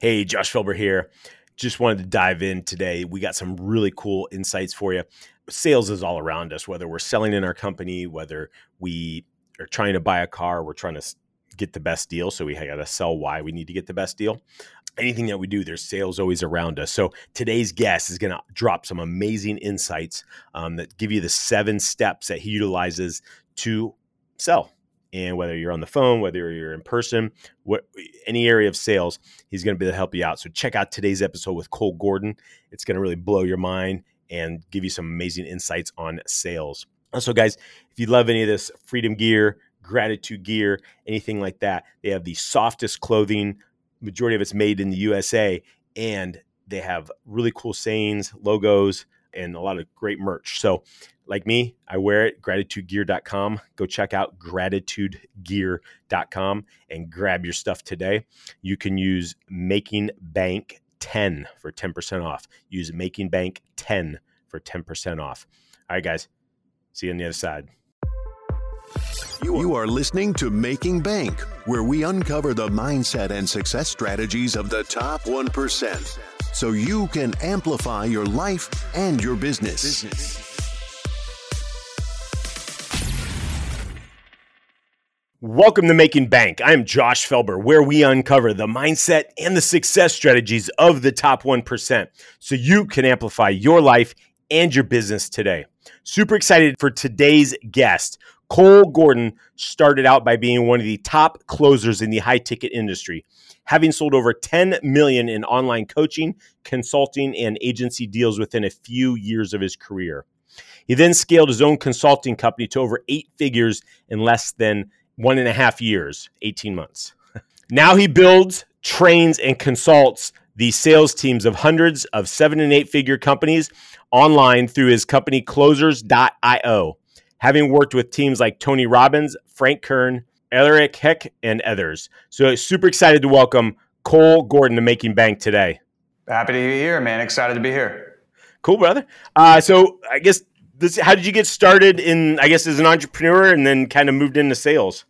Hey, Josh Felber here. Just wanted to dive in today. We got some really cool insights for you. Sales is all around us, whether we're selling in our company, whether we are trying to buy a car, we're trying to get the best deal. So we got to sell why we need to get the best deal. Anything that we do, there's sales always around us. So today's guest is going to drop some amazing insights um, that give you the seven steps that he utilizes to sell and whether you're on the phone, whether you're in person, what any area of sales, he's going to be able to help you out. So check out today's episode with Cole Gordon. It's going to really blow your mind and give you some amazing insights on sales. Also, guys, if you love any of this freedom gear, gratitude gear, anything like that, they have the softest clothing. Majority of it's made in the USA, and they have really cool sayings, logos, and a lot of great merch. So like me, I wear it, gratitudegear.com. Go check out gratitudegear.com and grab your stuff today. You can use Making Bank 10 for 10% off. Use Making Bank 10 for 10% off. All right, guys. See you on the other side. You are listening to Making Bank, where we uncover the mindset and success strategies of the top 1% so you can amplify your life and your business. business. Welcome to Making Bank. I'm Josh Felber, where we uncover the mindset and the success strategies of the top 1% so you can amplify your life and your business today. Super excited for today's guest. Cole Gordon started out by being one of the top closers in the high ticket industry, having sold over 10 million in online coaching, consulting, and agency deals within a few years of his career. He then scaled his own consulting company to over eight figures in less than one and a half years, 18 months. now he builds, trains, and consults the sales teams of hundreds of seven and eight figure companies online through his company closers.io, having worked with teams like Tony Robbins, Frank Kern, Eric Heck, and others. So super excited to welcome Cole Gordon to Making Bank today. Happy to be here, man. Excited to be here. Cool, brother. Uh, so I guess this, how did you get started in, I guess, as an entrepreneur and then kind of moved into sales?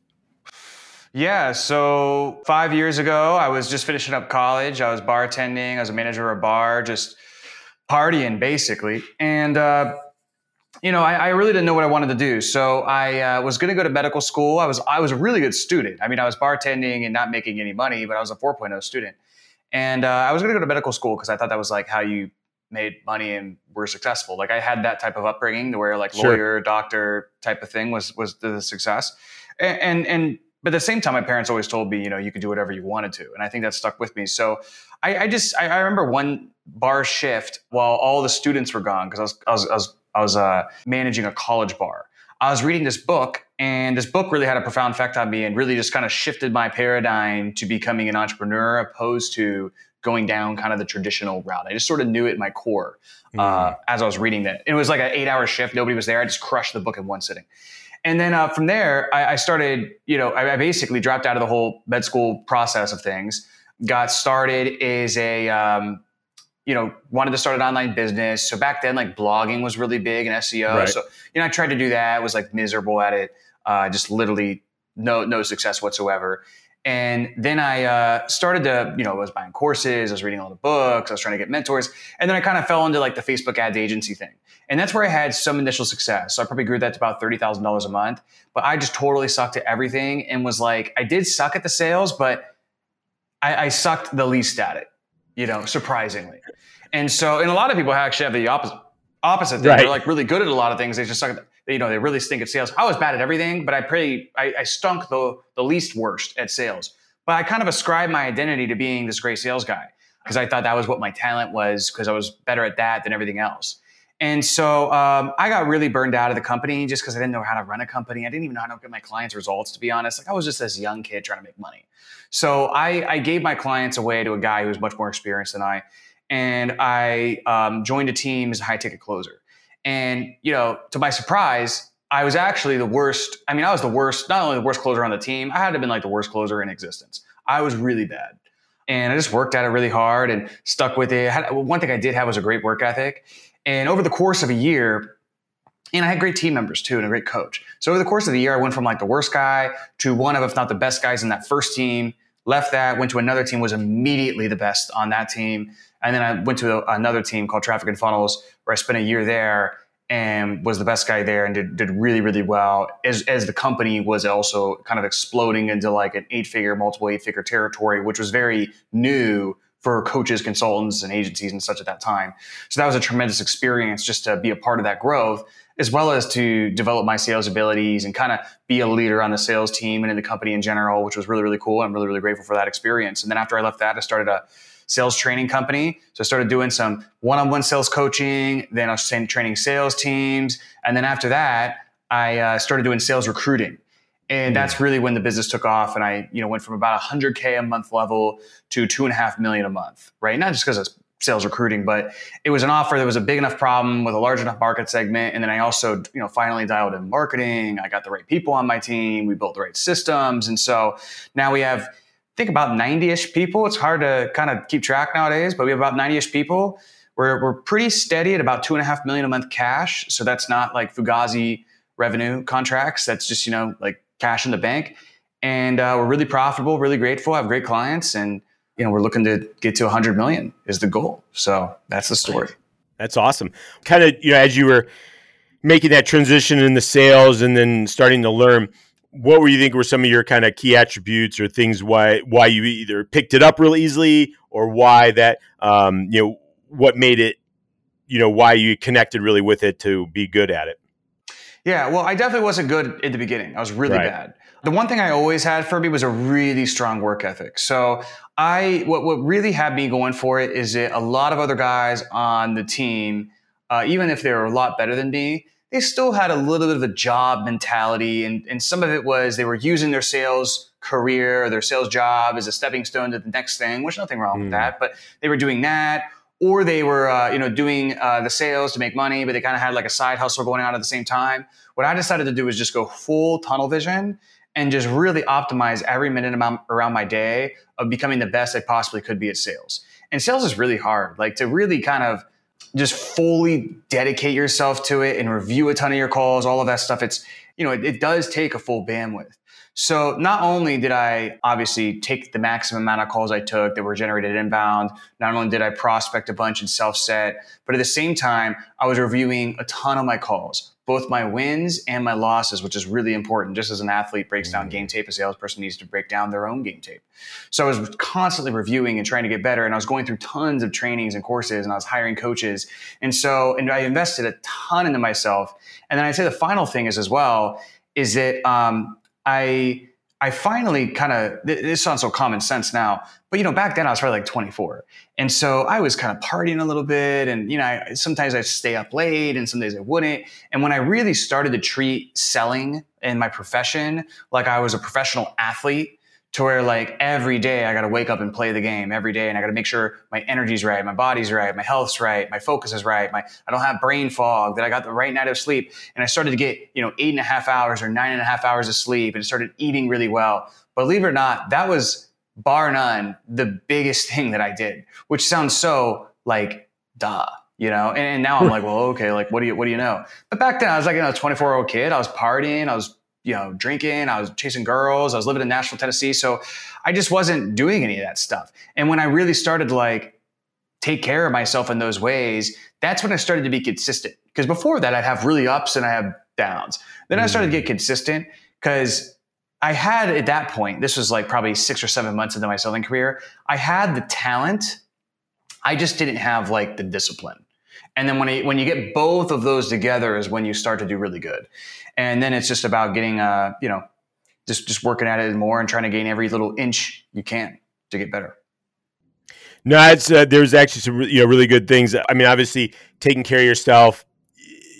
Yeah, so five years ago, I was just finishing up college. I was bartending. I was a manager of a bar, just partying basically. And, uh, you know, I, I, really didn't know what I wanted to do. So I uh, was going to go to medical school. I was I was a really good student. I mean, I was bartending and not making any money, but I was a 4.0 student. And uh, I was going to go to medical school because I thought that was like how you made money and were successful. Like I had that type of upbringing where like sure. lawyer, doctor type of thing was was the success. And, and and but at the same time, my parents always told me, you know, you could do whatever you wanted to, and I think that stuck with me. So I, I just I, I, remember one bar shift while all the students were gone because I was I was I was, I was uh, managing a college bar. I was reading this book, and this book really had a profound effect on me, and really just kind of shifted my paradigm to becoming an entrepreneur, opposed to going down kind of the traditional route. I just sort of knew it in my core uh, mm. as I was reading that. It was like an eight-hour shift; nobody was there. I just crushed the book in one sitting. And then uh, from there, I, I, started, you know, I, I, basically dropped out of the whole med school process of things, got started as a, um, you know, wanted to start an online business. So back then, like blogging was really big and SEO. Right. So, you know, I tried to do that, was like miserable at it, uh, just literally no, no success whatsoever. And then I uh, started to, you know, I was buying courses, I was reading a lot of books, I was trying to get mentors. And then I kind of fell into like the Facebook ads agency thing. And that's where I had some initial success. So I probably grew that to about $30,000 a month. But I just totally sucked at everything and was like, I did suck at the sales, but I, I sucked the least at it, you know, surprisingly. And so, and a lot of people actually have the opposite opposite thing. Right. They're like really good at a lot of things. They just suck at you know, they really stink at sales. I was bad at everything, but I pretty, I, I stunk the, the least worst at sales. But I kind of ascribed my identity to being this great sales guy because I thought that was what my talent was because I was better at that than everything else. And so um, I got really burned out of the company just because I didn't know how to run a company. I didn't even know how to get my clients results, to be honest. Like I was just this young kid trying to make money. So I, I gave my clients away to a guy who was much more experienced than I. And I um, joined a team as a high ticket closer. And, you know, to my surprise, I was actually the worst. I mean, I was the worst, not only the worst closer on the team, I had to have been like the worst closer in existence. I was really bad. And I just worked at it really hard and stuck with it. Had, one thing I did have was a great work ethic. And over the course of a year, and I had great team members too and a great coach. So over the course of the year, I went from like the worst guy to one of, if not the best guys in that first team, Left that, went to another team, was immediately the best on that team. And then I went to another team called Traffic and Funnels, where I spent a year there and was the best guy there and did, did really, really well as, as the company was also kind of exploding into like an eight figure, multiple eight figure territory, which was very new for coaches, consultants, and agencies and such at that time. So that was a tremendous experience just to be a part of that growth, as well as to develop my sales abilities and kind of be a leader on the sales team and in the company in general, which was really, really cool. I'm really, really grateful for that experience. And then after I left that, I started a sales training company. So I started doing some one-on-one sales coaching. Then I was training sales teams, and then after that, I uh, started doing sales recruiting. And that's hmm. really when the business took off, and I, you know, went from about 100k a month level to two and a half million a month. Right, not just because of sales recruiting, but it was an offer that was a big enough problem with a large enough market segment. And then I also, you know, finally dialed in marketing. I got the right people on my team. We built the right systems, and so now we have think about 90-ish people. It's hard to kind of keep track nowadays, but we have about 90-ish people. We're, we're pretty steady at about two and a half million a month cash. So that's not like Fugazi revenue contracts. That's just, you know, like cash in the bank. And uh, we're really profitable, really grateful, have great clients. And, you know, we're looking to get to 100 million is the goal. So that's the story. That's awesome. Kind of, you know, as you were making that transition in the sales and then starting to learn, what were you think were some of your kind of key attributes or things why why you either picked it up really easily or why that um, you know what made it you know why you connected really with it to be good at it yeah well i definitely wasn't good at the beginning i was really right. bad the one thing i always had for me was a really strong work ethic so i what, what really had me going for it is that a lot of other guys on the team uh, even if they were a lot better than me they still had a little bit of a job mentality. And, and some of it was they were using their sales career or their sales job as a stepping stone to the next thing, which nothing wrong mm. with hmm. that. But they were doing that. Or they were, uh, you know, doing uh, the sales to make money, but they kind of had like a side hustle going on at the same time. What I decided to do was just go full tunnel vision and just really optimize every minute around my day of becoming the best I possibly could be at sales. And sales is really hard. Like to really kind of just fully dedicate yourself to it and review a ton of your calls, all of that stuff. It's, you know, it, it, does take a full bandwidth. So not only did I obviously take the maximum amount of calls I took that were generated inbound, not only did I prospect a bunch and self set, but at the same time, I was reviewing a ton of my calls both my wins and my losses, which is really important. Just as an athlete breaks down game tape, a salesperson needs to break down their own game tape. So I was constantly reviewing and trying to get better. And I was going through tons of trainings and courses and I was hiring coaches. And so, and I invested a ton into myself. And then I'd say the final thing is as well, is that um, I, I finally kind of, this sounds so common sense now, but you know, back then I was probably like 24. And so I was kind of partying a little bit. And, you know, I, sometimes I'd stay up late and some days I wouldn't. And when I really started to treat selling in my profession like I was a professional athlete, to where like every day I got to wake up and play the game every day, and I got to make sure my energy's right, my body's right, my health's right, my focus is right, my I don't have brain fog, that I got the right night of sleep, and I started to get you know eight and a half hours or nine and a half hours of sleep, and started eating really well. Believe it or not, that was bar none the biggest thing that I did, which sounds so like duh you know and, and, now i'm like well okay like what do you what do you know but back then i was like you know a 24 year old kid i was partying i was you know, drinking, I was chasing girls, I was living in Nashville, Tennessee. So I just wasn't doing any of that stuff. And when I really started to like take care of myself in those ways, that's when I started to be consistent. Because before that, I'd have really ups and I have downs. Then mm. I started to get mm. consistent because I had at that point, this was like probably six or seven months into my selling career, I had the talent. I just didn't have like the discipline. And then when, I, when you get both of those together is when you start to do really good and then it's just about getting uh you know just just working at it more and trying to gain every little inch you can to get better no it's uh, there's actually some you know really good things i mean obviously taking care of yourself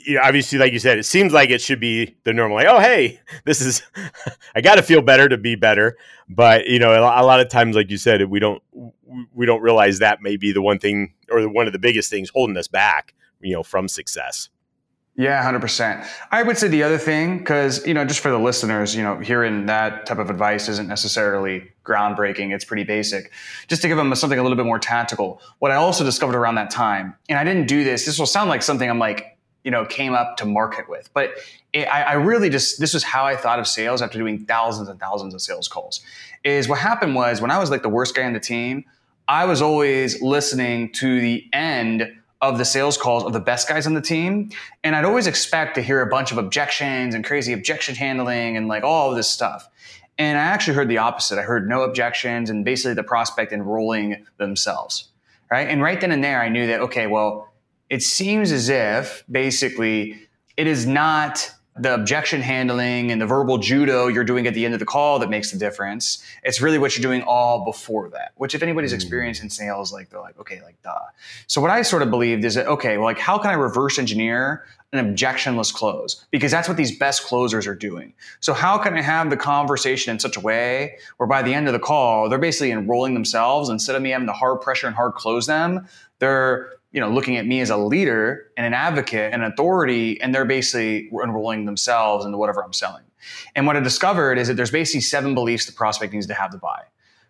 you know, obviously, like you said, it seems like it should be the normal. Like, oh, hey, this is, I got to feel better to be better. But you know, a lot of times, like you said, we don't, we don't realize that may be the one thing or one of the biggest things holding us back, you know, from success. Yeah, 100%. I would say the other thing, because, you know, just for the listeners, you know, hearing that type of advice isn't necessarily groundbreaking. It's pretty basic. Just to give them something a little bit more tactical. What I also discovered around that time, and I didn't do this, this will sound like something I'm like you know, came up to market with. But it, I, I really just, this was how I thought of sales after doing thousands and thousands of sales calls. Is what happened was when I was like the worst guy on the team, I was always listening to the end of the sales calls of the best guys on the team. And I'd always expect to hear a bunch of objections and crazy objection handling and like all of this stuff. And I actually heard the opposite. I heard no objections and basically the prospect enrolling themselves. Right. And right then and there, I knew that, okay, well, it seems as if basically it is not the objection handling and the verbal judo you're doing at the end of the call that makes the difference. It's really what you're doing all before that, which if anybody's mm. experienced in sales, like they're like, okay, like duh. So what I sort of believed is that, okay, well, like how can I reverse engineer an objectionless close? Because that's what these best closers are doing. So how can I have the conversation in such a way where by the end of the call, they're basically enrolling themselves instead of me having to hard pressure and hard close them, they're you know, looking at me as a leader and an advocate and an authority, and they're basically enrolling themselves into whatever I'm selling. And what I discovered is that there's basically seven beliefs the prospect needs to have to buy.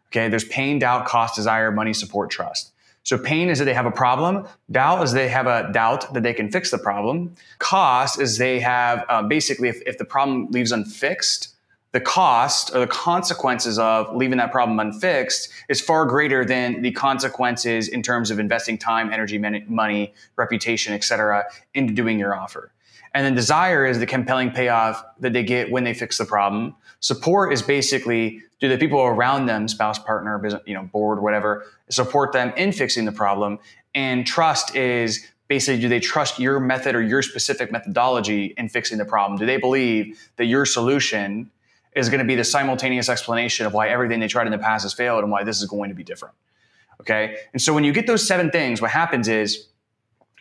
Okay, there's pain, doubt, cost, desire, money, support, trust. So pain is that they have a problem. Doubt is they have a doubt that they can fix the problem. Cost is they have uh, basically if, if the problem leaves unfixed, the cost or the consequences of leaving that problem unfixed is far greater than the consequences in terms of investing time, energy, money, reputation, et cetera, into doing your offer. And then desire is the compelling payoff that they get when they fix the problem. Support is basically do the people around them, spouse, partner, business, you know, board, whatever, support them in fixing the problem. And trust is basically do they trust your method or your specific methodology in fixing the problem? Do they believe that your solution is going to be the simultaneous explanation of why everything they tried in the past has failed and why this is going to be different. Okay. And so when you get those seven things, what happens is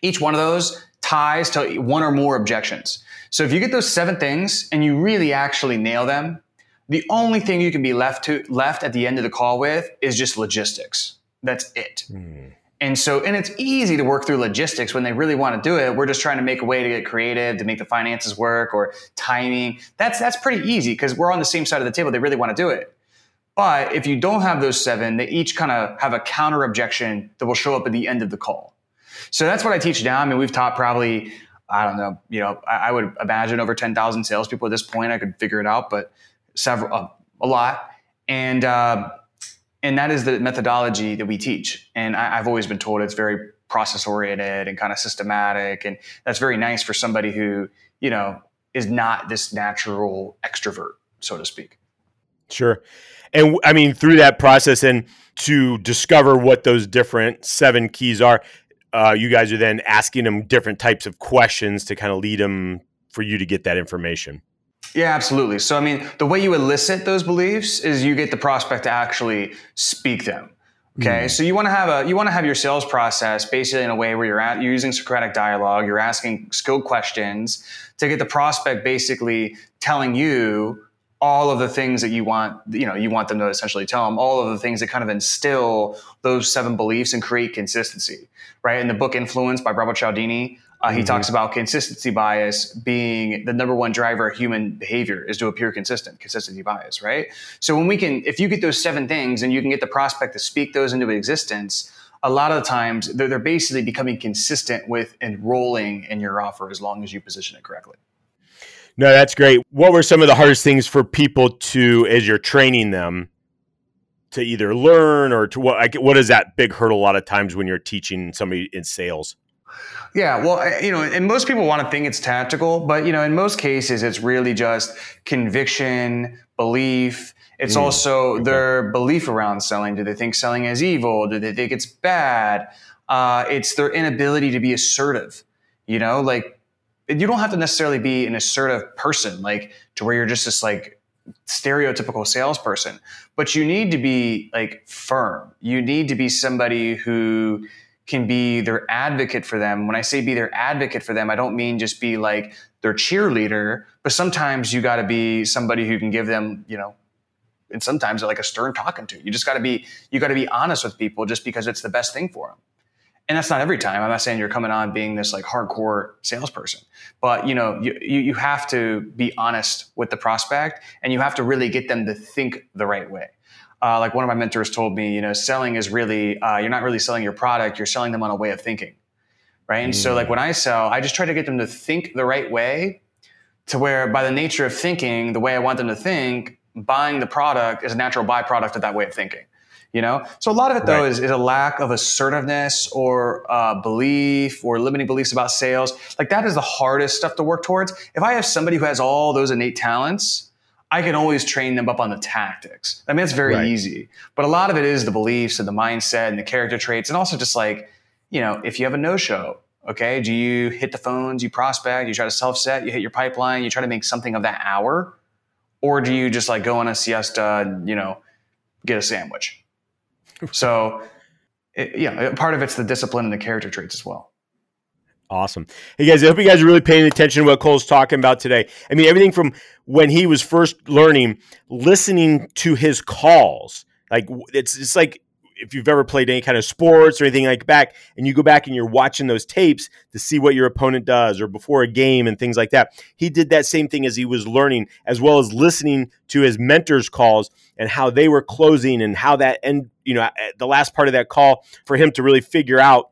each one of those ties to one or more objections. So if you get those seven things and you really actually nail them, the only thing you can be left to left at the end of the call with is just logistics. That's it. Mm. And so, and it's easy to work through logistics when they really want to do it. We're just trying to make a way to get creative, to make the finances work or timing. That's, that's pretty easy because we're on the same side of the table. They really want to do it. But if you don't have those seven, they each kind of have a counter objection that will show up at the end of the call. So that's what I teach now. I mean, we've taught probably, I don't know, you know, I, I would imagine over 10,000 salespeople at this point. I could figure it out, but several, uh, a lot. And, uh, and that is the methodology that we teach. And I, have always been told it's very process oriented and kind of systematic. And that's very nice for somebody who, you know, is not this natural extrovert, so to speak. Sure. And I mean, through that process and to discover what those different seven keys are, uh, you guys are then asking them different types of questions to kind of lead them for you to get that information. Yeah, absolutely. So, I mean, the way you elicit those beliefs is you get the prospect to actually speak them. Okay, mm. so you want to have a you want to have your sales process basically in a way where you're at you're using Socratic dialogue, you're asking skilled questions to get the prospect basically telling you all of the things that you want you know you want them to essentially tell them all of the things that kind of instill those seven beliefs and create consistency right in the book influence by Robert Cialdini uh, he mm-hmm. talks about consistency bias being the number one driver of human behavior is to appear consistent, consistency bias, right? So when we can, if you get those seven things and you can get the prospect to speak those into existence, a lot of the times they're, they're basically becoming consistent with enrolling in your offer as long as you position it correctly. No, that's great. What were some of the hardest things for people to, as you're training them, to either learn or to what? What is that big hurdle a lot of times when you're teaching somebody in sales? Yeah, well, you know, and most people want to think it's tactical, but you know, in most cases, it's really just conviction, belief. It's mm, also their belief around selling. Do they think selling is evil? Do they think it's bad? Uh, it's their inability to be assertive. You know, like you don't have to necessarily be an assertive person, like to where you're just this like stereotypical salesperson, but you need to be like firm. You need to be somebody who can be their advocate for them. When I say be their advocate for them, I don't mean just be like their cheerleader, but sometimes you got to be somebody who can give them, you know, and sometimes like a stern talking to. You just got to be you got to be honest with people just because it's the best thing for them. And that's not every time. I'm not saying you're coming on being this like hardcore salesperson, but you know, you, you have to be honest with the prospect and you have to really get them to think the right way uh, like one of my mentors told me, you know, selling is really, uh, you're not really selling your product, you're selling them on a way of thinking, right? And mm. so, like when I sell, I just try to get them to think the right way, to where by the nature of thinking the way I want them to think, buying the product is a natural byproduct of that way of thinking. You know, so a lot of it though right. is, is a lack of assertiveness or uh, belief or limiting beliefs about sales. Like that is the hardest stuff to work towards. If I have somebody who has all those innate talents, I can always train them up on the tactics. I mean, it's very right. easy. But a lot of it is the beliefs and the mindset and the character traits, and also just like, you know, if you have a no show, okay, do you hit the phones, you prospect, you try to self set, you hit your pipeline, you try to make something of that hour? Or do you just like go on a siesta, and, you know, get a sandwich? so, it, yeah, part of it's the discipline and the character traits as well. Awesome. Hey guys, I hope you guys are really paying attention to what Cole's talking about today. I mean, everything from when he was first learning, listening to his calls. Like it's it's like if you've ever played any kind of sports or anything like back, and you go back and you're watching those tapes to see what your opponent does or before a game and things like that. He did that same thing as he was learning, as well as listening to his mentors' calls and how they were closing and how that and you know, the last part of that call for him to really figure out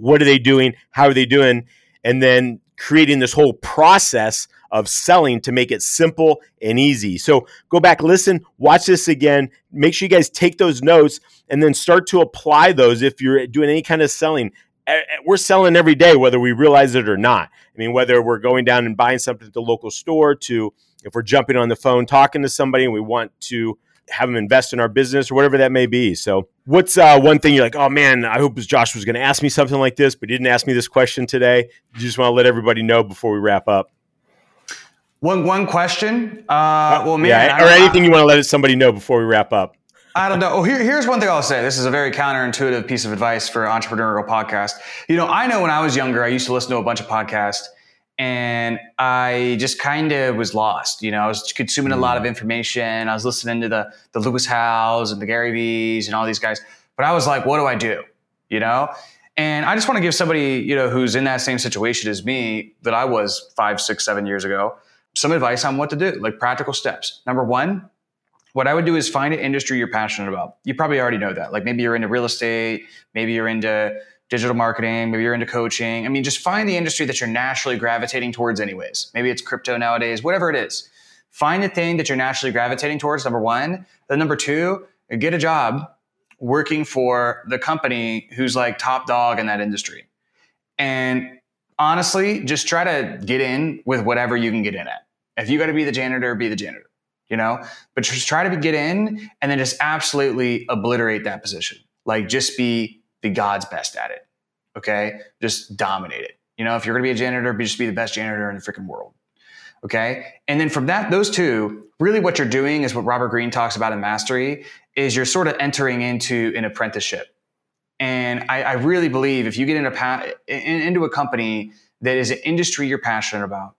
what are they doing? How are they doing? And then creating this whole process of selling to make it simple and easy. So go back, listen, watch this again. Make sure you guys take those notes and then start to apply those if you're doing any kind of selling. We're selling every day, whether we realize it or not. I mean, whether we're going down and buying something at the local store to if we're jumping on the phone talking to somebody and we want to have them invest in our business or whatever that may be. So, what's uh, one thing you're like, oh man, I hope Josh was going to ask me something like this, but he didn't ask me this question today. You just want to let everybody know before we wrap up. One one question. Uh, well, man, yeah, or anything you want to let somebody know before we wrap up. I don't know. Oh, here, here's one thing I'll say. This is a very counterintuitive piece of advice for entrepreneurial podcast. You know, I know when I was younger, I used to listen to a bunch of podcasts and I just kind of was lost. You know, I was consuming a lot of mm. information. I was listening to the the Lewis Howes and the Gary V's and all these guys, but I was like, what do I do? You know, and I just want to give somebody you know who's in that same situation as me that I was five, six, seven years ago some advice on what to do, like practical steps. Number one, what I would do is find an industry you're passionate about. You probably already know that. Like maybe you're into real estate, maybe you're into digital marketing, maybe you're into coaching. I mean, just find the industry that you're naturally gravitating towards, anyways. Maybe it's crypto nowadays, whatever it is. Find the thing that you're naturally gravitating towards, number one. Then, number two, get a job working for the company who's like top dog in that industry. And honestly, just try to get in with whatever you can get in at. If you got to be the janitor, be the janitor you know but just try to get in and then just absolutely obliterate that position like just be the God's best at it. Okay. Just dominate it. You know, if you're going to be a janitor, be just be the best janitor in the freaking world. Okay. And then from that, those two, really what you're doing is what Robert Greene talks about in mastery is you're sort of entering into an apprenticeship. And I, I really believe if you get into, into a company that is an industry you're passionate about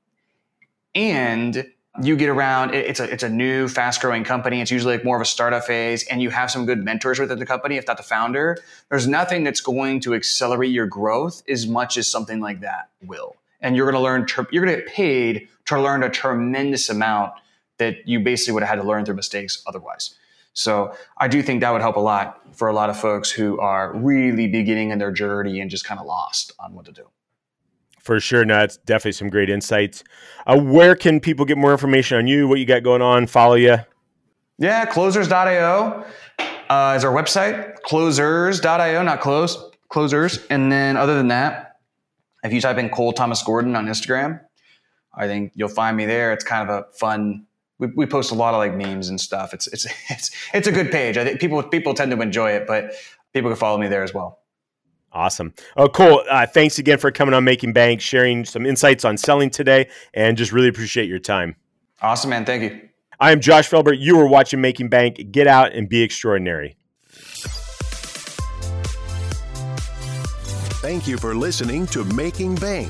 and you get around it's a it's a new fast growing company. It's usually like more of a startup phase and you have some good mentors within the company if not the founder. There's nothing that's going to accelerate your growth as much as something like that will. And you're going to learn you're going to get paid to learn a tremendous amount that you basically would have had to learn through mistakes otherwise. So i do think that would help a lot for a lot of folks who are really beginning in their journey and just kind of lost on what to do for sure. No, it's definitely some great insights. Uh, where can people get more information on you, what you got going on, follow you? Yeah, closers.io uh, is our website. Closers.io, not close, closers. And then other than that, if you type in Cole Thomas Gordon on Instagram, I think you'll find me there. It's kind of a fun. We, we post a lot of like memes and stuff. It's it's it's it's a good page. I think people people tend to enjoy it, but people can follow me there as well. Awesome. Oh, cool. Uh, thanks again for coming on Making Bank, sharing some insights on selling today, and just really appreciate your time. Awesome, man. Thank you. I am Josh Felber. You are watching Making Bank. Get out and be extraordinary. Thank you for listening to Making Bank.